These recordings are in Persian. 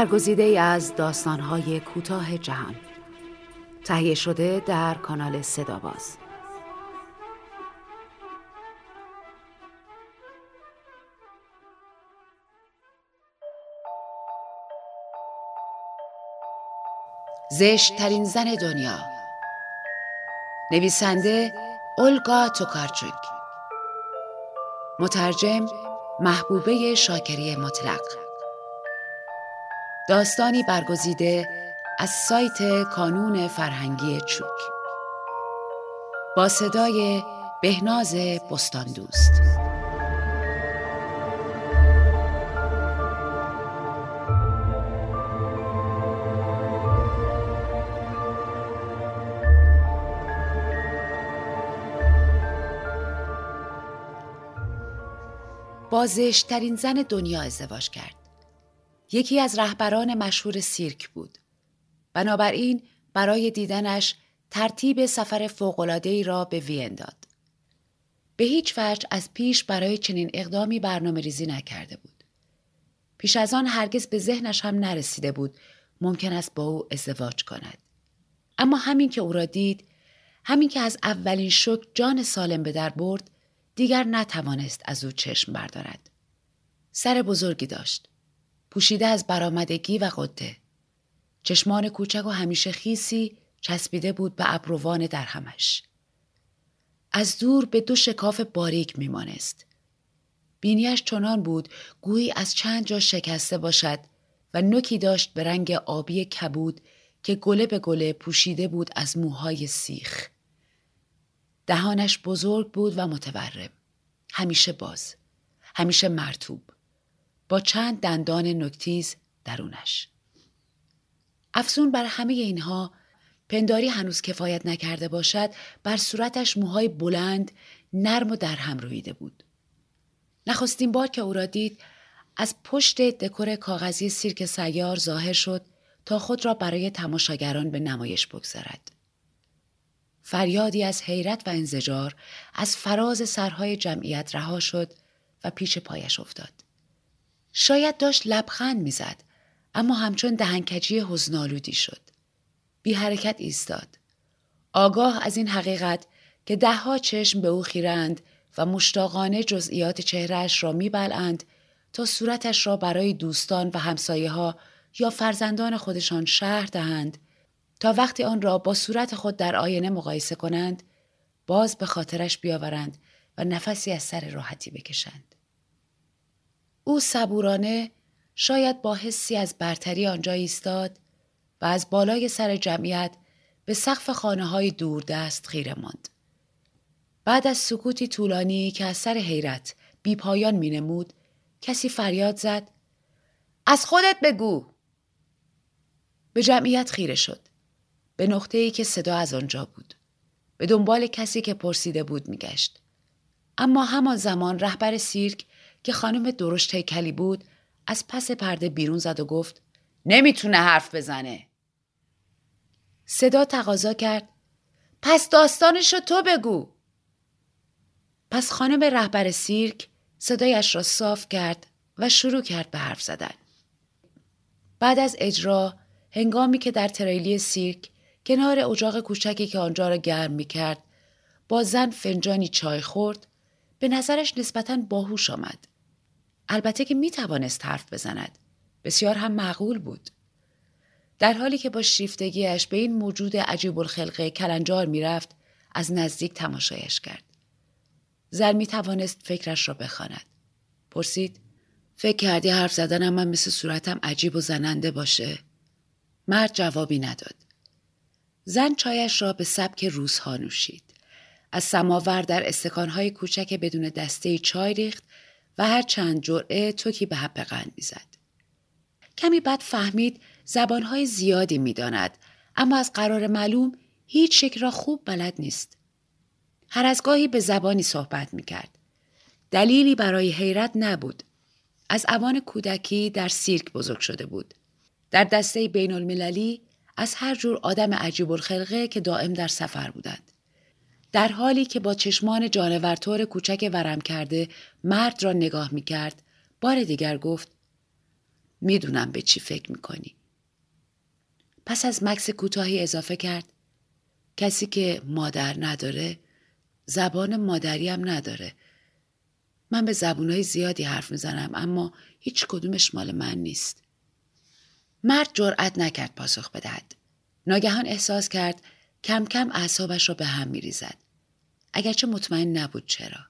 برگزیده ای از داستانهای کوتاه جهان. تهیه شده در کانال صداباز. زشت ترین زن دنیا. نویسنده اولگا توکارچوک. مترجم محبوبه شاکری مطلق. داستانی برگزیده از سایت کانون فرهنگی چوک با صدای بهناز بستان دوست با زشتترین زن دنیا ازدواج کرد. یکی از رهبران مشهور سیرک بود. بنابراین برای دیدنش ترتیب سفر فوقلادهی را به وین داد. به هیچ وجه از پیش برای چنین اقدامی برنامه ریزی نکرده بود. پیش از آن هرگز به ذهنش هم نرسیده بود ممکن است با او ازدواج کند. اما همین که او را دید، همین که از اولین شک جان سالم به در برد، دیگر نتوانست از او چشم بردارد. سر بزرگی داشت. پوشیده از برآمدگی و قده. چشمان کوچک و همیشه خیسی چسبیده بود به ابروان در همش. از دور به دو شکاف باریک میمانست. بینیش چنان بود گویی از چند جا شکسته باشد و نوکی داشت به رنگ آبی کبود که گله به گله پوشیده بود از موهای سیخ. دهانش بزرگ بود و متورم. همیشه باز. همیشه مرتوب. با چند دندان نکتیز درونش. افزون بر همه اینها پنداری هنوز کفایت نکرده باشد بر صورتش موهای بلند نرم و در هم رویده بود. نخستین بار که او را دید از پشت دکور کاغذی سیرک سیار ظاهر شد تا خود را برای تماشاگران به نمایش بگذارد. فریادی از حیرت و انزجار از فراز سرهای جمعیت رها شد و پیش پایش افتاد. شاید داشت لبخند می‌زد اما همچون دهنکجی حزنالودی شد. بی حرکت ایستاد. آگاه از این حقیقت که دهها چشم به او خیرند و مشتاقانه جزئیات چهرهش را میبلند تا صورتش را برای دوستان و همسایه ها یا فرزندان خودشان شهر دهند تا وقتی آن را با صورت خود در آینه مقایسه کنند باز به خاطرش بیاورند و نفسی از سر راحتی بکشند. او صبورانه شاید با حسی از برتری آنجا ایستاد و از بالای سر جمعیت به سقف خانه های دست خیره ماند. بعد از سکوتی طولانی که از سر حیرت بی پایان می نمود، کسی فریاد زد از خودت بگو به جمعیت خیره شد به نقطه ای که صدا از آنجا بود. به دنبال کسی که پرسیده بود میگشت. اما همان زمان رهبر سیرک که خانم درشت هیکلی بود از پس پرده بیرون زد و گفت نمی‌تونه حرف بزنه. صدا تقاضا کرد پس داستانش رو تو بگو. پس خانم رهبر سیرک صدایش را صاف کرد و شروع کرد به حرف زدن. بعد از اجرا هنگامی که در تریلی سیرک کنار اجاق کوچکی که آنجا را گرم می کرد با زن فنجانی چای خورد به نظرش نسبتا باهوش آمد. البته که می توانست حرف بزند. بسیار هم معقول بود. در حالی که با شیفتگیش به این موجود عجیب الخلقه کلنجار رفت از نزدیک تماشایش کرد. زن می توانست فکرش را بخواند. پرسید فکر کردی حرف زدنم من مثل صورتم عجیب و زننده باشه؟ مرد جوابی نداد. زن چایش را به سبک روزها نوشید. از سماور در استکانهای کوچک بدون دسته چای ریخت و هر چند جرعه توکی به حب قند می‌زد. کمی بعد فهمید زبانهای زیادی می‌داند اما از قرار معلوم هیچ شکل را خوب بلد نیست. هر از گاهی به زبانی صحبت می کرد. دلیلی برای حیرت نبود. از اوان کودکی در سیرک بزرگ شده بود. در دسته بین المللی از هر جور آدم عجیب الخلقه که دائم در سفر بودند. در حالی که با چشمان جانورطور کوچک ورم کرده مرد را نگاه می کرد بار دیگر گفت می‌دونم به چی فکر می‌کنی. پس از مکس کوتاهی اضافه کرد کسی که مادر نداره زبان مادری هم نداره. من به زبونهای زیادی حرف می‌زنم اما هیچ کدومش مال من نیست. مرد جرأت نکرد پاسخ بدهد. ناگهان احساس کرد کم کم اعصابش را به هم میریزد. اگرچه مطمئن نبود چرا.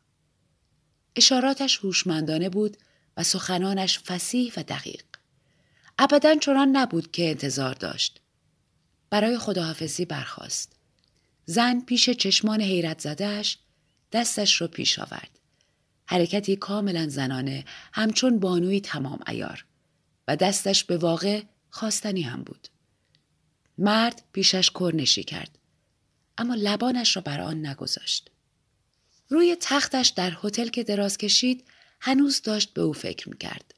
اشاراتش هوشمندانه بود و سخنانش فسیح و دقیق. ابدا چنان نبود که انتظار داشت. برای خداحافظی برخاست. زن پیش چشمان حیرت زدهش دستش را پیش آورد. حرکتی کاملا زنانه همچون بانوی تمام ایار و دستش به واقع خواستنی هم بود. مرد پیشش کرنشی کرد اما لبانش را بر آن نگذاشت. روی تختش در هتل که دراز کشید هنوز داشت به او فکر می‌کرد.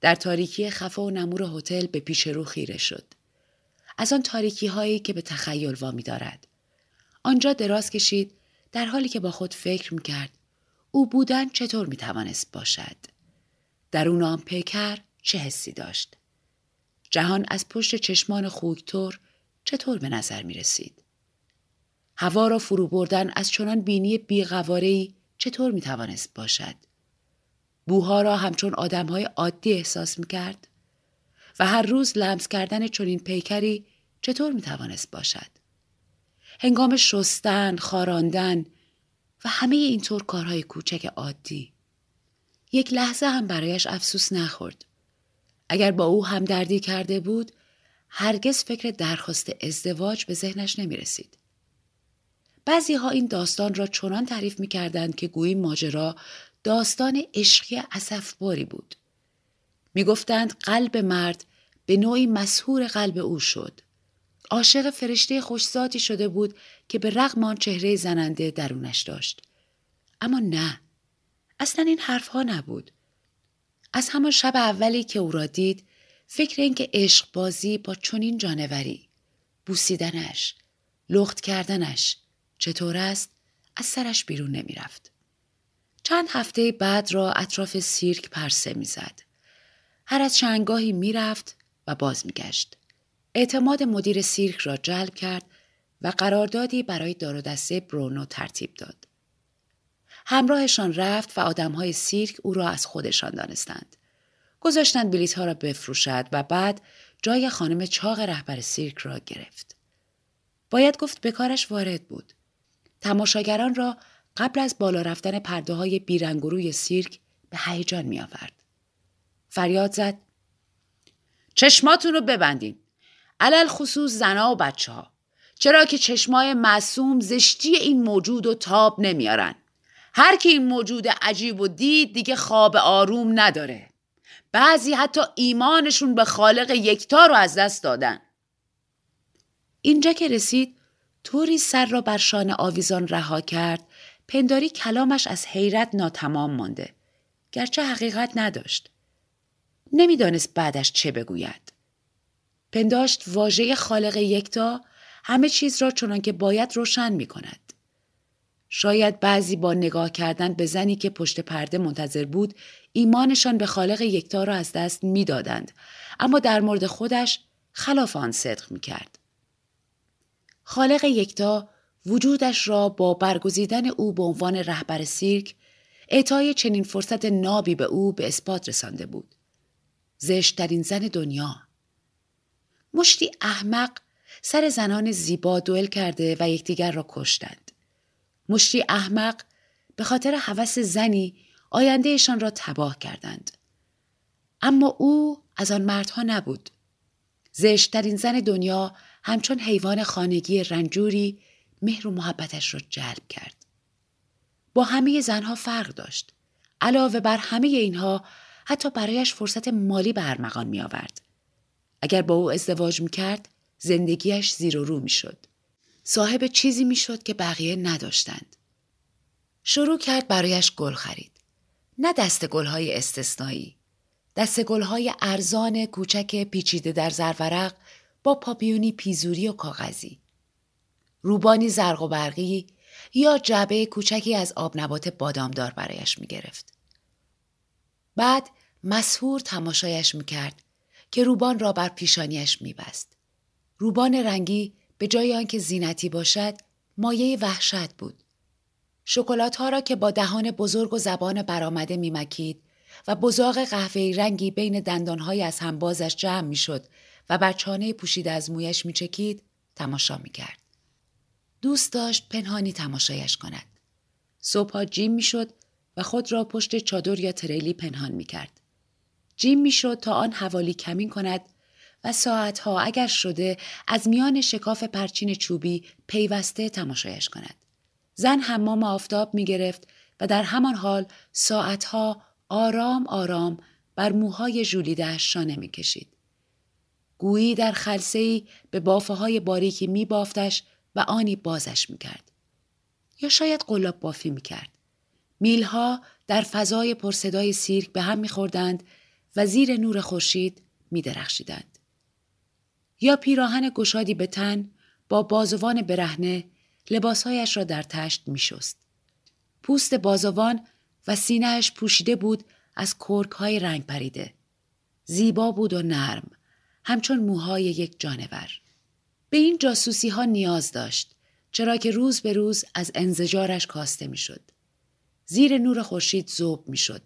در تاریکی خفه و نمور هتل به پیش رو خیره شد. از آن تاریکی هایی که به تخیل وامی دارد. آنجا دراز کشید در حالی که با خود فکر می‌کرد او بودن چطور می‌توانست باشد. در اون آن پیکر چه حسی داشت. جهان از پشت چشمان خوکتور چطور به نظر می رسید؟ هوا را فرو بردن از چنان بینی بیغوارهی چطور می توانست باشد؟ بوها را همچون آدمهای عادی احساس می کرد؟ و هر روز لمس کردن چنین پیکری چطور می توانست باشد؟ هنگام شستن، خاراندن و همه اینطور کارهای کوچک عادی. یک لحظه هم برایش افسوس نخورد. اگر با او همدردی کرده بود هرگز فکر درخواست ازدواج به ذهنش نمی رسید. بعضی ها این داستان را چنان تعریف می کردند که گویی ماجرا داستان عشقی باری بود. می گفتند قلب مرد به نوعی مسهور قلب او شد. عاشق فرشته خوشزاتی شده بود که به رغم آن چهره زننده درونش داشت. اما نه. اصلا این حرفها نبود. از همان شب اولی که او را دید فکر اینکه عشق بازی با چنین جانوری بوسیدنش لخت کردنش چطور است از سرش بیرون نمی‌رفت. چند هفته بعد را اطراف سیرک پرسه می‌زد. هر از چندگاهی می‌رفت و باز میگشت. اعتماد مدیر سیرک را جلب کرد و قراردادی برای دار برونو ترتیب داد. همراهشان رفت و آدمهای سیرک او را از خودشان دانستند. گذاشتند بلیت ها را بفروشد و بعد جای خانم چاق رهبر سیرک را گرفت. باید گفت به کارش وارد بود. تماشاگران را قبل از بالا رفتن پرده های بیرنگ سیرک به هیجان می آورد. فریاد زد چشماتون رو ببندین. علل خصوص زنا و بچه ها. چرا که چشمای معصوم زشتی این موجود و تاب نمیارن. هر کی این موجود عجیب و دید دیگه خواب آروم نداره. بعضی حتی ایمانشون به خالق یکتا رو از دست دادن. اینجا که رسید طوری سر را بر شان آویزان رها کرد پنداری کلامش از حیرت ناتمام مانده گرچه حقیقت نداشت نمی‌دانست بعدش چه بگوید پنداشت واژه خالق یکتا همه چیز را چنان که باید روشن می کند. شاید بعضی با نگاه کردن به زنی که پشت پرده منتظر بود ایمانشان به خالق یکتا را از دست می‌دادند اما در مورد خودش خلاف آن صدق می کرد. خالق یکتا وجودش را با برگزیدن او به عنوان رهبر سیرک اعطای چنین فرصت نابی به او به اثبات رسانده بود. زشتترین زن دنیا. مشتی احمق سر زنان زیبا دوئل کرده و یکدیگر را کشتند. مشتی احمق به خاطر هوس زنی آیندهشان را تباه کردند. اما او از آن مردها نبود. زشتترین زن دنیا همچون حیوان خانگی رنجوری مهر و محبتش را جلب کرد. با همه زنها فرق داشت. علاوه بر همه اینها حتی برایش فرصت مالی به ارمغان می آورد. اگر با او ازدواج می کرد زندگیش زیر و رو می شد. صاحب چیزی می شد که بقیه نداشتند. شروع کرد برایش گل خرید. نه دست گلهای استثنایی. دست گلهای ارزان کوچک پیچیده در زرورق با پاپیونی پیزوری و کاغذی. روبانی زرق و برقی یا جعبه کوچکی از آب نبات بادامدار برایش می گرفت. بعد مسهور تماشایش می کرد که روبان را بر پیشانیش میبست. روبان رنگی به جای آنکه زینتی باشد مایه وحشت بود. شکلات ها را که با دهان بزرگ و زبان برآمده میمکید و بزاق قهوه‌ای رنگی بین دندانهای از هم بازش جمع می‌شد و بر چانه پوشیده از مویش میچکید تماشا می‌کرد. دوست داشت پنهانی تماشایش کند. صبحها جیم می‌شد و خود را پشت چادر یا تریلی پنهان می‌کرد. جیم می‌شد تا آن حوالی کمین کند و ساعتها اگر شده از میان شکاف پرچین چوبی پیوسته تماشایش کند. زن حمام آفتاب می گرفت و در همان حال ساعتها آرام آرام بر موهای ژولیدهاش شانه می کشید. گویی در خلسه به بافه های باریکی می بافتش و آنی بازش می کرد. یا شاید قلاب بافی می کرد. میلها در فضای پرصدای سیرک به هم می خوردند و زیر نور خورشید می درخشیدند. یا پیراهن گشادی به تن با بازوان برهنه لباسهایش را در تشت می شست. پوست بازوان و سینهش پوشیده بود از کرک های رنگ پریده. زیبا بود و نرم همچون موهای یک جانور. به این جاسوسی ها نیاز داشت چرا که روز به روز از انزجارش کاسته می‌شد. زیر نور خورشید زوب می‌شد.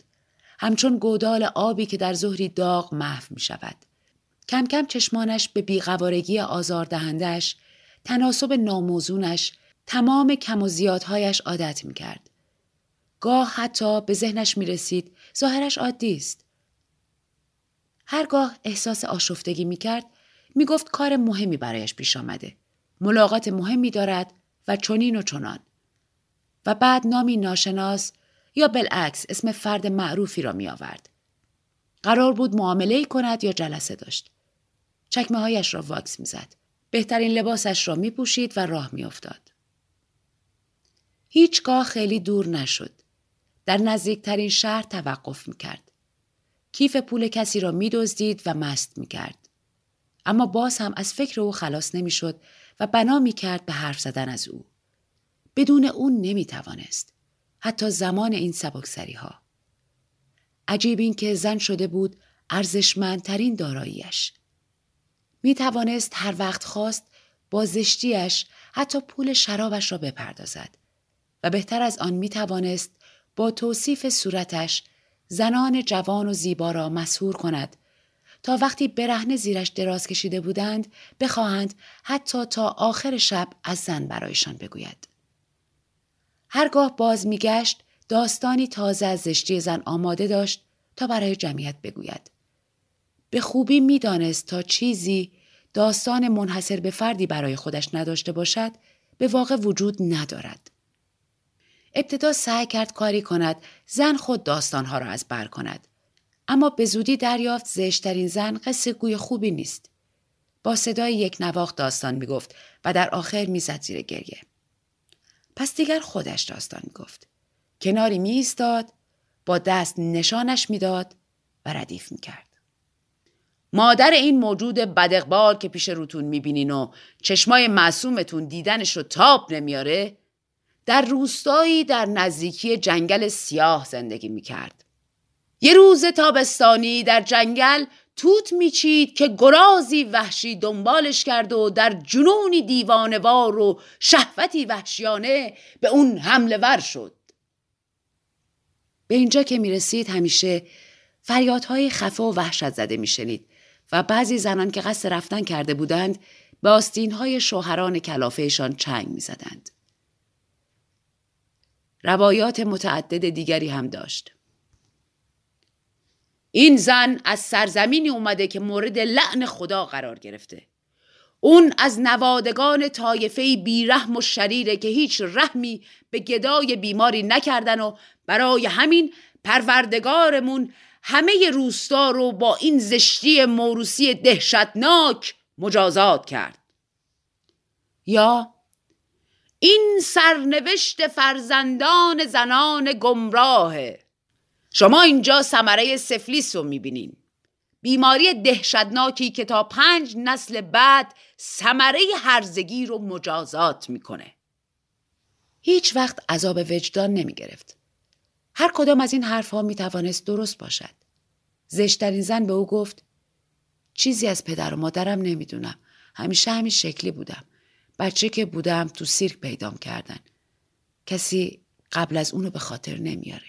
همچون گودال آبی که در ظهری داغ محو می شود. کم کم چشمانش به بیقوارگی آزاردهندش، تناسب ناموزونش، تمام کم و زیادهایش عادت می کرد. گاه حتی به ذهنش می رسید ظاهرش عادی است. هرگاه احساس آشفتگی می کرد می گفت کار مهمی برایش پیش آمده. ملاقات مهمی دارد و چنین و چنان. و بعد نامی ناشناس یا بالعکس اسم فرد معروفی را می آورد. قرار بود معامله کند یا جلسه داشت. چکمه هایش را واکس می زد. بهترین لباسش را می پوشید و راه می افتاد. هیچگاه خیلی دور نشد. در نزدیکترین شهر توقف می کرد. کیف پول کسی را می دزدید و مست می کرد. اما باز هم از فکر او خلاص نمی شد و بنا می کرد به حرف زدن از او. بدون اون نمی توانست. حتی زمان این سبکسری ها. عجیب این که زن شده بود ارزشمندترین داراییش. می توانست هر وقت خواست با زشتیش حتی پول شرابش را بپردازد و بهتر از آن می توانست با توصیف صورتش زنان جوان و زیبا را مسهور کند تا وقتی برهنه زیرش دراز کشیده بودند بخواهند حتی تا آخر شب از زن برایشان بگوید. هرگاه باز میگشت داستانی تازه از زشتی زن آماده داشت تا برای جمعیت بگوید. به خوبی می‌دانست تا چیزی داستان منحصر به فردی برای خودش نداشته باشد به واقع وجود ندارد. ابتدا سعی کرد کاری کند زن خود داستانها را از بر کند. اما به زودی دریافت زشترین زن قصه گوی خوبی نیست. با صدای یک نواخت داستان می گفت و در آخر می‌زد زیر گریه. پس دیگر خودش داستان می گفت. کناری می ایستاد، با دست نشانش می‌داد و ردیف می کرد. مادر این موجود بدقبال که پیش روتون می‌بینین و چشمای معصومتون دیدنش رو تاب نمیاره در روستایی در نزدیکی جنگل سیاه زندگی می‌کرد. یه روز تابستانی در جنگل توت میچید که گرازی وحشی دنبالش کرد و در جنونی دیوانوار و شهوتی وحشیانه به اون حمله ور شد. به اینجا که می‌رسید همیشه فریادهای خفه و وحشت زده میشنید و بعضی زنان که قصد رفتن کرده بودند به آستینهای شوهران کلافهشان چنگ می‌زدند. روایات متعدد دیگری هم داشت. این زن از سرزمینی اومده که مورد لعن خدا قرار گرفته. اون از نوادگان طایفه بیرحم و شریره که هیچ رحمی به گدای بیماری نکردن و برای همین پروردگارمون همه روستا رو با این زشتی موروسی دهشتناک مجازات کرد یا این سرنوشت فرزندان زنان گمراهه شما اینجا ثمره سفلیس رو می‌بینین بیماری دهشتناکی که تا پنج نسل بعد ثمره هرزگی رو مجازات می‌کنه هیچ وقت عذاب وجدان نمی گرفت. هر کدام از این حرفها می توانست درست باشد. زشترین زن به او گفت چیزی از پدر و مادرم نمی‌دونم. همیشه همین شکلی بودم. بچه که بودم تو سیرک پیدام کردن. کسی قبل از اونو به خاطر نمیاره.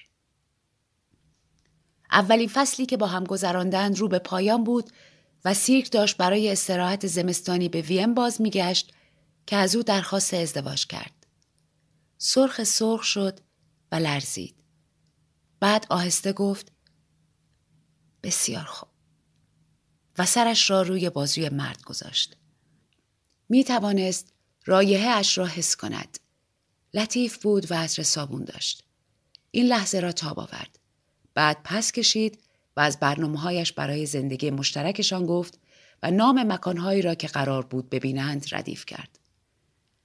اولین فصلی که با هم گذراندند رو به پایان بود و سیرک داشت برای استراحت زمستانی به ویم باز میگشت که از او درخواست ازدواج کرد. سرخ سرخ شد و لرزید. بعد آهسته گفت بسیار خوب. و سرش را روی بازوی مرد گذاشت. می توانست رایه اش را حس کند. لطیف بود و عطر صابون داشت. این لحظه را تاب آورد. بعد پس کشید و از برنامه هایش برای زندگی مشترکشان گفت و نام مکانهایی را که قرار بود ببینند ردیف کرد.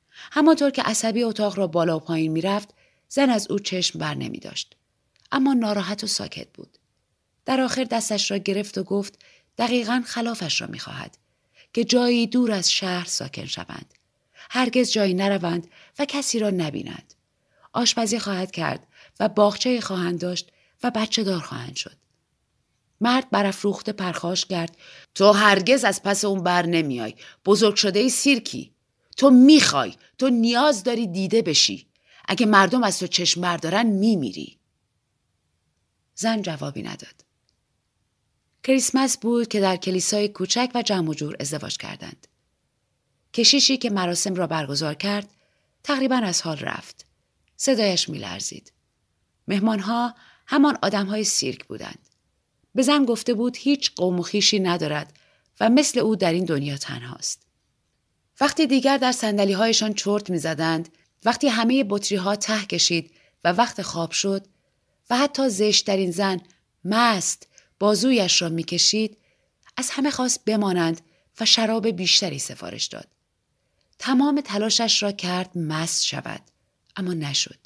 همانطور که عصبی اتاق را بالا و پایین می‌رفت زن از او چشم بر نمی داشت. اما ناراحت و ساکت بود. در آخر دستش را گرفت و گفت دقیقا خلافش را می‌خواهد که جایی دور از شهر ساکن شوند. هرگز جایی نروند و کسی را نبینند. آشپزی خواهد کرد و باغچه خواهند داشت و بچه دار خواهند شد. مرد برافروخته پرخاش کرد تو هرگز از پس اون بر نمیای. بزرگ شده ای سیرکی. تو می‌خوای. تو نیاز داری دیده بشی. اگه مردم از تو چشم بردارن میمیری. زن جوابی نداد. کریسمس بود که در کلیسای کوچک و جمع جور ازدواج کردند. کشیشی که مراسم را برگزار کرد تقریبا از حال رفت صدایش میلرزید مهمانها همان آدمهای سیرک بودند به زن گفته بود هیچ قوم و خیشی ندارد و مثل او در این دنیا تنهاست. وقتی دیگر در سندلی هایشان چرت می زدند، وقتی همه بطری ها ته کشید و وقت خواب شد و حتی زشترین زن مست بازویش را می‌کشید از همه خواست بمانند و شراب بیشتری سفارش داد. تمام تلاشش را کرد مست شود اما نشد.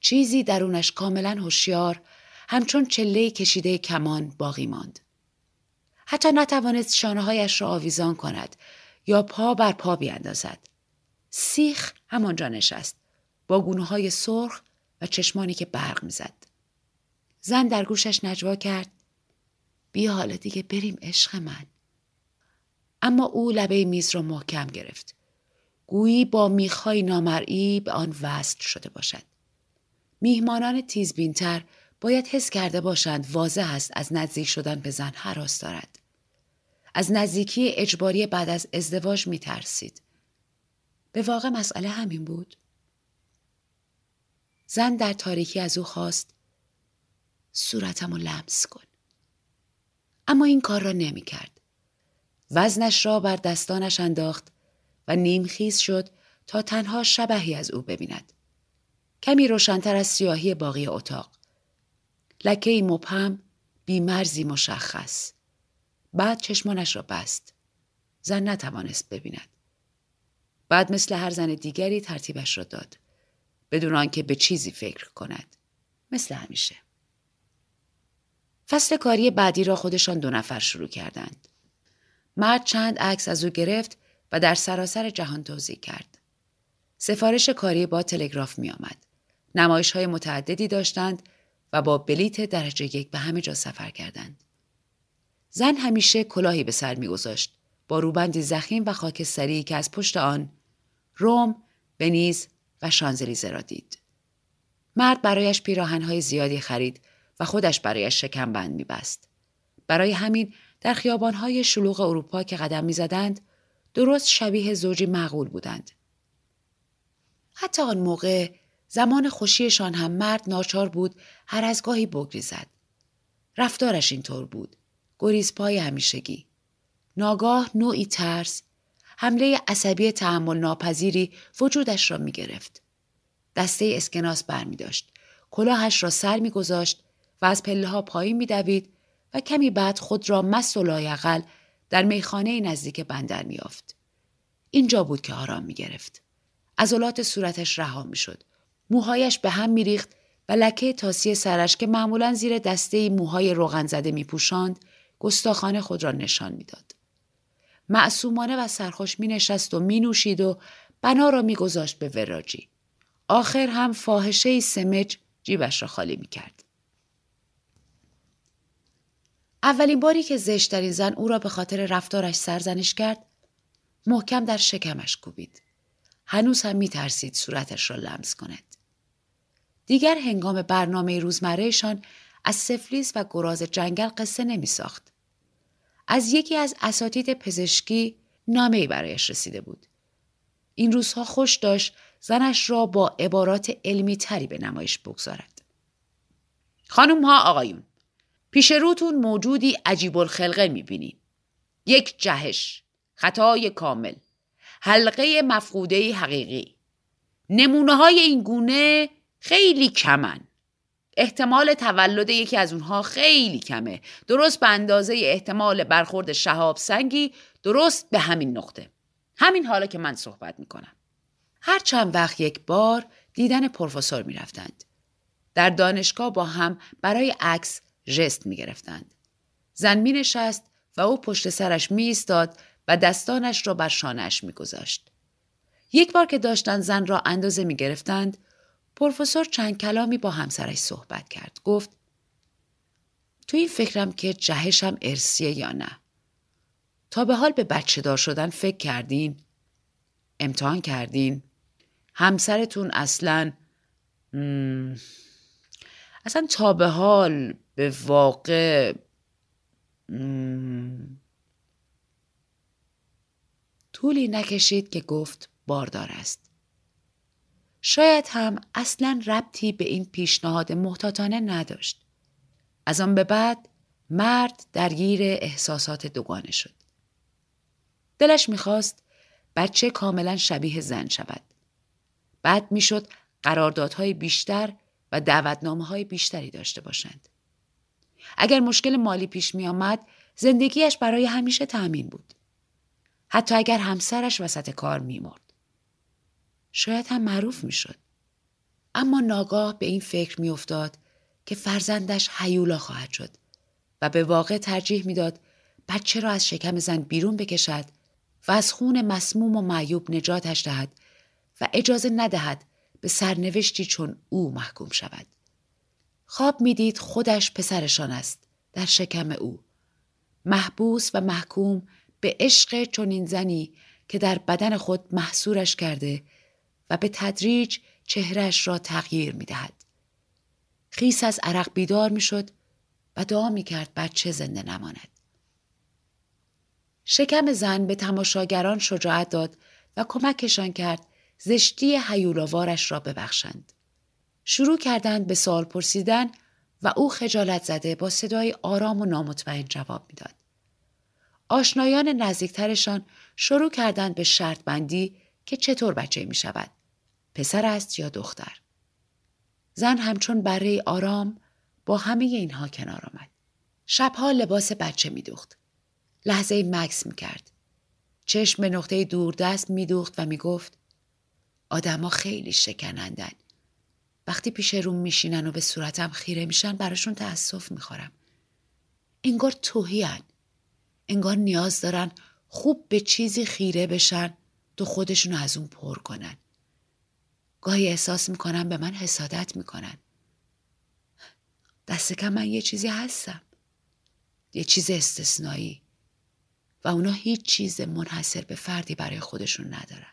چیزی درونش کاملا هوشیار همچون چله کشیده کمان باقی ماند. حتی نتوانست شانههایش را آویزان کند یا پا بر پا بیاندازد. سیخ همانجا نشست با گونه های سرخ و چشمانی که برق می‌زد. زن در گوشش نجوا کرد بیا حالا دیگه بریم عشق من. اما او لبه میز را محکم گرفت. گویی با میخهای نامرئی به آن وصل شده باشد. میهمانان تیزبینتر باید حس کرده باشند واضح است از نزدیک شدن به زن حراس دارد. از نزدیکی اجباری بعد از ازدواج می ترسید. به واقع مسئله همین بود. زن در تاریکی از او خواست صورتم رو لمس کن. اما این کار را نمی کرد. وزنش را بر دستانش انداخت و نیمخیز شد تا تنها شبهی از او ببیند. کمی روشنتر از سیاهی باقی اتاق. لکه مبهم بیمرزی مشخص. بعد چشمانش را بست. زن نتوانست ببیند. بعد مثل هر زن دیگری ترتیبش را داد. بدون آنکه به چیزی فکر کند. مثل همیشه. فصل کاری بعدی را خودشان دو نفر شروع کردند. مرد چند عکس از او گرفت و در سراسر جهان توضیح کرد. سفارش کاری با تلگراف می آمد. نمایش های متعددی داشتند و با بلیت درجه یک به همه جا سفر کردند. زن همیشه کلاهی به سر میگذاشت با روبندی زخیم و خاکستری که از پشت آن روم، بنیز و شانزلیزه را دید. مرد برایش پیراهنهای زیادی خرید و خودش برایش شکم بند میبست. برای همین در خیابانهای شلوغ اروپا که قدم می‌زدند درست شبیه زوجی معقول بودند. حتی آن موقع زمان خوشیشان هم مرد ناچار بود هر از گاهی بگریزد. رفتارش اینطور بود. گریز پای همیشگی. ناگاه نوعی ترس، حمله عصبی تحمل ناپذیری وجودش را می گرفت. دسته اسکناس بر می داشت. کلاهش را سر می گذاشت و از پله ها پایین می دوید و کمی بعد خود را مست و لایقل در میخانه نزدیک بندر می آفد. اینجا بود که آرام می گرفت. عضلات صورتش رها می شد. موهایش به هم میریخت و لکه تاسی سرش که معمولا زیر دسته موهای روغن زده می پوشاند گستاخانه خود را نشان می‌داد. معصومانه و سرخوش می نشست و می نوشید و بنا را می گذاشت به وراجی. آخر هم فاحشه سمج جیبش را خالی می کرد. اولین باری که زشترین زن او را به خاطر رفتارش سرزنش کرد محکم در شکمش کوبید هنوز هم می ترسید صورتش را لمس کند دیگر هنگام برنامه روزمرهشان از سفلیس و گراز جنگل قصه نمی ساخت. از یکی از اساتید پزشکی نامه برایش رسیده بود. این روزها خوش داشت زنش را با عبارات علمی تری به نمایش بگذارد. خانم ها آقایون پیش روتون موجودی عجیب الخلقه می‌بینی. یک جهش خطای کامل. حلقه مفقوده حقیقی. نمونه های این گونه خیلی کمن. احتمال تولد یکی از اونها خیلی کمه. درست به اندازه احتمال برخورد شهاب سنگی درست به همین نقطه. همین حالا که من صحبت می‌کنم. هر چند وقت یک بار دیدن پروفسور می‌رفتند. در دانشگاه با هم برای عکس ژست می‌گرفتند زن می نشست و او پشت سرش می ایستاد و دستانش را بر شانهش می گذاشت. یک بار که داشتن زن را اندازه می گرفتند پروفسور چند کلامی با همسرش صحبت کرد. گفت تو این فکرم که جهشم ارسیه یا نه. تا به حال به بچه دار شدن فکر کردین؟ امتحان کردین؟ همسرتون اصلا اصلا تا به حال به واقع طولی نکشید که گفت باردار است. شاید هم اصلا ربطی به این پیشنهاد محتاطانه نداشت. از آن به بعد مرد درگیر احساسات دوگانه شد. دلش می‌خواست بچه کاملا شبیه زن شود. بعد می‌شد قراردادهای بیشتر و دعوتنامه های بیشتری داشته باشند. اگر مشکل مالی پیش می آمد زندگیش برای همیشه تأمین بود. حتی اگر همسرش وسط کار میمرد. شاید هم معروف می‌شد. اما ناگاه به این فکر میافتاد که فرزندش حیولا خواهد شد و به واقع ترجیح می‌داد بچه را از شکم زن بیرون بکشد و از خون مسموم و معیوب نجاتش دهد و اجازه ندهد به سرنوشتی چون او محکوم شود. خواب می‌دید خودش پسرشان است در شکم او. محبوس و محکوم به عشق چنین زنی که در بدن خود محصورش کرده و به تدریج چهرش را تغییر می دهد. خیس از عرق بیدار می شد و دعا می کرد بچه زنده نماند. شکم زن به تماشاگران شجاعت داد و کمکشان کرد زشتی حیولاوارش را ببخشند. شروع کردند به سوال پرسیدن و او خجالت زده با صدای آرام و نامطمئن جواب می‌داد. آشنایان نزدیکترشان شروع کردند به شرط بندی که چطور بچه می شود. پسر است یا دختر. زن همچون برای آرام با همه اینها کنار آمد. شبها لباس بچه می دوخت. لحظه مکس می کرد. چشم به نقطه دوردست می دوخت و می گفت خیلی شکنندن. وقتی پیش روم میشینن و به صورتم خیره میشن براشون تأسف می‌خورم. انگار توهیان. انگار نیاز دارن خوب به چیزی خیره بشن تو خودشون از اون پر کنن. گاهی احساس می‌کنم به من حسادت می‌کنن. دست کم من یه چیزی هستم. یه چیز استثنایی. و اونا هیچ چیز منحصر به فردی برای خودشون ندارن.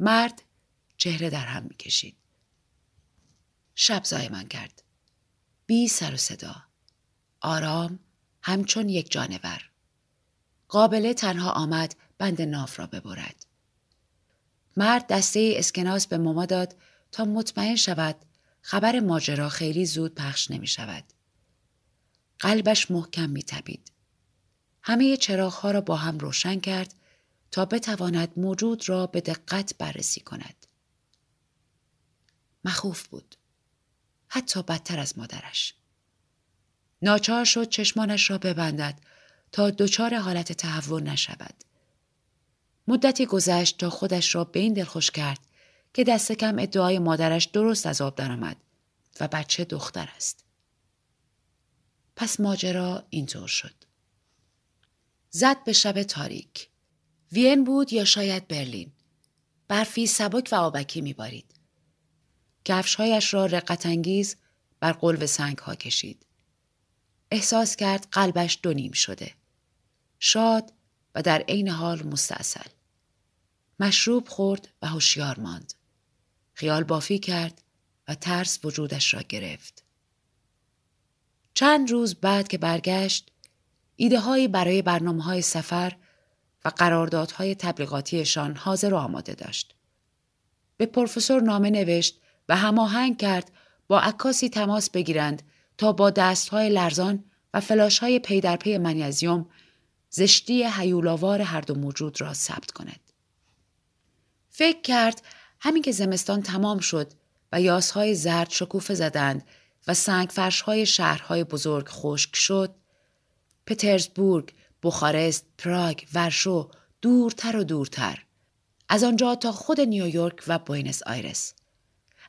مرد چهره در هم می‌کشید. شب من کرد. بی سر و صدا. آرام همچون یک جانور. قابله تنها آمد بند ناف را ببرد. مرد دسته اسکناس به ماما داد تا مطمئن شود خبر ماجرا خیلی زود پخش نمی شود. قلبش محکم می تبید. همه چراغ را با هم روشن کرد تا بتواند موجود را به دقت بررسی کند. مخوف بود. حتی بدتر از مادرش. ناچار شد چشمانش را ببندد تا دچار حالت تهوع نشود. مدتی گذشت تا خودش را به این دلخوش کرد که دست کم ادعای مادرش درست از آب درآمد و بچه دختر است. پس ماجرا اینطور شد. زد به شب تاریک. وین بود یا شاید برلین. برفی سبک و آبکی میبارید. کفشهایش را رقتانگیز بر قلب سنگ ها کشید. احساس کرد قلبش دو نیم شده. شاد و در عین حال مستاصل. مشروب خورد و هوشیار ماند. خیال بافی کرد و ترس وجودش را گرفت. چند روز بعد که برگشت ایده هایی برای برنامه های سفر و قراردادهای تبلیغاتیشان حاضر و آماده داشت. به پروفسور نامه نوشت هماهنگ کرد با عکاسی تماس بگیرند تا با دستهای لرزان و فلاشهای پی در پی منیزیوم زشتی حیولاوار هر دو موجود را ثبت کند. فکر کرد همین که زمستان تمام شد و یاسهای زرد شکوفه زدند و سنگ فرشهای شهرهای بزرگ خشک شد، پترزبورگ، بخارست، پراگ، ورشو دورتر و دورتر از آنجا تا خود نیویورک و بوینس آیرس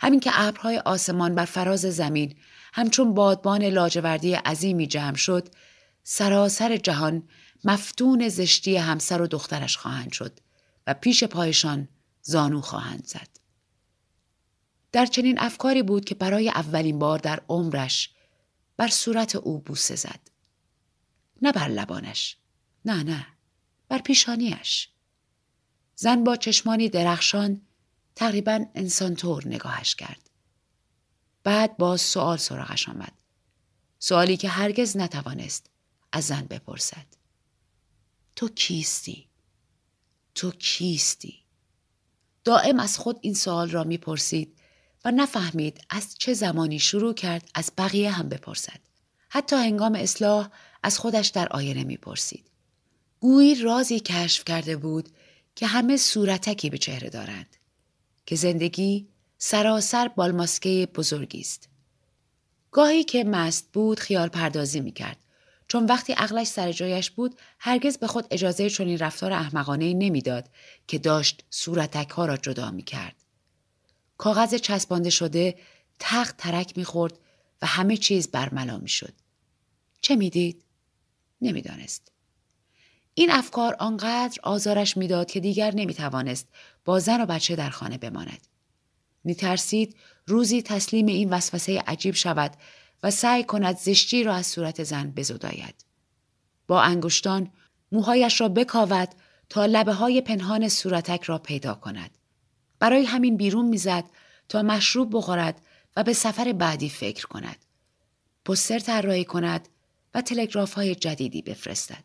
همین که ابرهای آسمان بر فراز زمین همچون بادبان لاجوردی عظیمی جمع شد سراسر جهان مفتون زشتی همسر و دخترش خواهند شد و پیش پایشان زانو خواهند زد. در چنین افکاری بود که برای اولین بار در عمرش بر صورت او بوسه زد. نه بر لبانش. نه نه. بر پیشانیش. زن با چشمانی درخشان تقریبا انسان طور نگاهش کرد. بعد باز سوال سراغش آمد. سوالی که هرگز نتوانست از زن بپرسد. تو کیستی؟ تو کیستی؟ دائم از خود این سوال را می‌پرسید و نفهمید از چه زمانی شروع کرد از بقیه هم بپرسد. حتی هنگام اصلاح از خودش در آینه می‌پرسید. گویی رازی کشف کرده بود که همه صورتکی به چهره دارند. که زندگی سراسر بالماسکه بزرگی است. گاهی که مست بود خیال پردازی می کرد. چون وقتی عقلش سر جایش بود هرگز به خود اجازه چنین رفتار احمقانه نمی‌داد که داشت صورتک ها را جدا می کرد. کاغذ چسبانده شده تخت ترک می‌خورد و همه چیز برملا می‌شد. چه می‌دید؟ نمی‌دانست. این افکار آنقدر آزارش می‌داد که دیگر نمی‌توانست با زن و بچه در خانه بماند. میترسید روزی تسلیم این وسوسه عجیب شود و سعی کند زشتی را از صورت زن بزداید. با انگشتان موهایش را بکاود تا لبه های پنهان صورتک را پیدا کند. برای همین بیرون می‌زد تا مشروب بخورد و به سفر بعدی فکر کند. پستر طراحی کند و تلگراف های جدیدی بفرستد.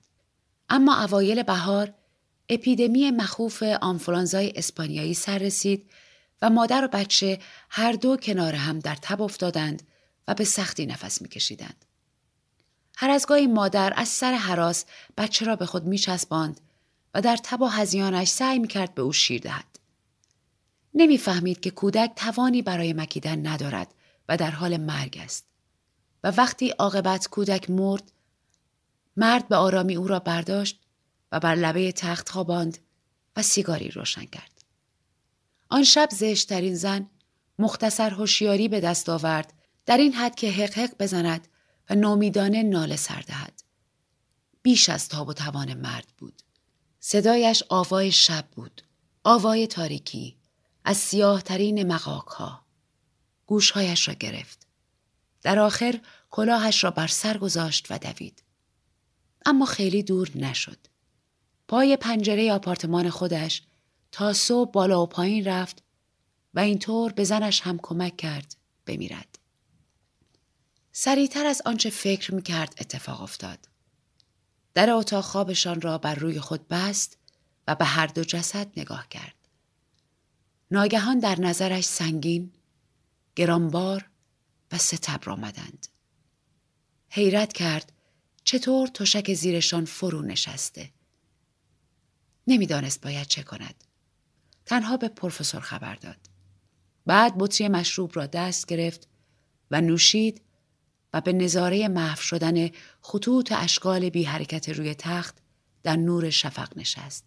اما اوایل بهار اپیدمی مخوف آنفولانزای اسپانیایی سر رسید و مادر و بچه هر دو کنار هم در تب افتادند و به سختی نفس میکشیدند. هر از گاهی مادر از سر حراس بچه را به خود میچسباند و در تب و هزیانش سعی می‌کرد به او شیر دهد. نمی‌فهمید که کودک توانی برای مکیدن ندارد و در حال مرگ است. و وقتی عاقبت کودک مرد مرد به آرامی او را برداشت و بر لبه تخت خواباند و سیگاری روشن کرد. آن شب زشترین زن مختصر هوشیاری به دست آورد در این حد که حق حق بزند و نامیدانه ناله سر دهد. بیش از تاب و توان مرد بود. صدایش آوای شب بود. آوای تاریکی از سیاه ترین مقاک ها. گوشهایش را گرفت. در آخر کلاهش را بر سر گذاشت و دوید. اما خیلی دور نشد. پای پنجره آپارتمان خودش تا صبح بالا و پایین رفت و اینطور به زنش هم کمک کرد بمیرد. سریعتر از آنچه فکر می کرد اتفاق افتاد. در اتاق خوابشان را بر روی خود بست و به هر دو جسد نگاه کرد. ناگهان در نظرش سنگین، گرانبار و ستبر آمدند. حیرت کرد چطور تشک زیرشان فرو نشسته. نمی‌دانست باید چه کند. تنها به پروفسور خبر داد. بعد بطری مشروب را دست گرفت و نوشید و به نظاره محو شدن خطوط اشکال بی حرکت روی تخت در نور شفق نشست.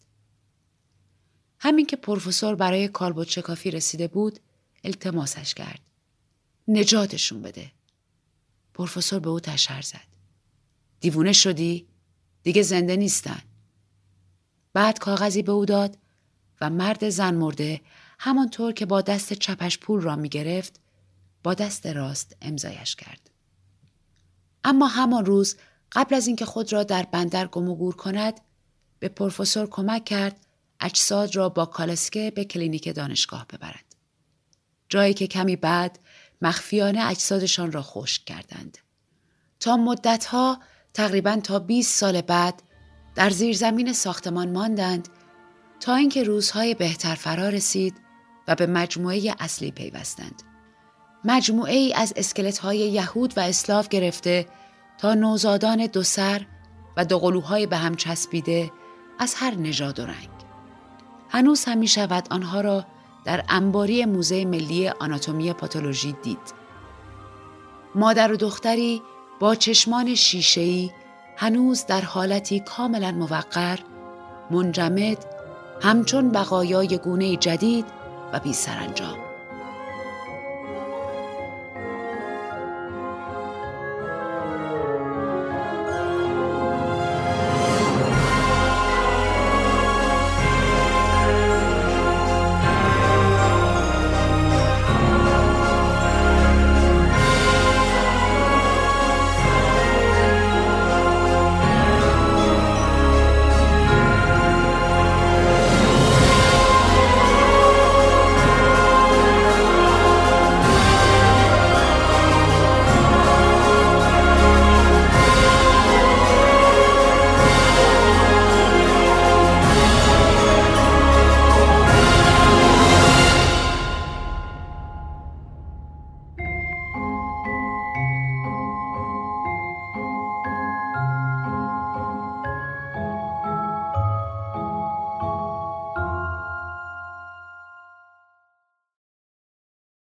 همین که پروفسور برای کالبد شکافی رسیده بود التماسش کرد. نجاتشون بده. پروفسور به او تشر زد. دیوونه شدی؟ دیگه زنده نیستن. بعد کاغذی به او داد و مرد زن مرده همانطور که با دست چپش پول را می گرفت با دست راست امضایش کرد. اما همان روز قبل از اینکه خود را در بندر گم و گور کند به پروفسور کمک کرد اجساد را با کالسکه به کلینیک دانشگاه ببرد. جایی که کمی بعد مخفیانه اجسادشان را خشک کردند. تا مدتها تقریبا تا 20 سال بعد در زیرزمین ساختمان ماندند تا اینکه روزهای بهتر فرا رسید و به مجموعه اصلی پیوستند. مجموعه ای از اسکلت های یهود و اسلاف گرفته تا نوزادان دو سر و دو قلوهای به هم چسبیده از هر نژاد و رنگ. هنوز هم می شود آنها را در انباری موزه ملی آناتومی پاتولوژی دید. مادر و دختری با چشمان شیشه‌ای هنوز در حالتی کاملا موقر، منجمد، همچون بقایای گونه جدید و بی سرانجام.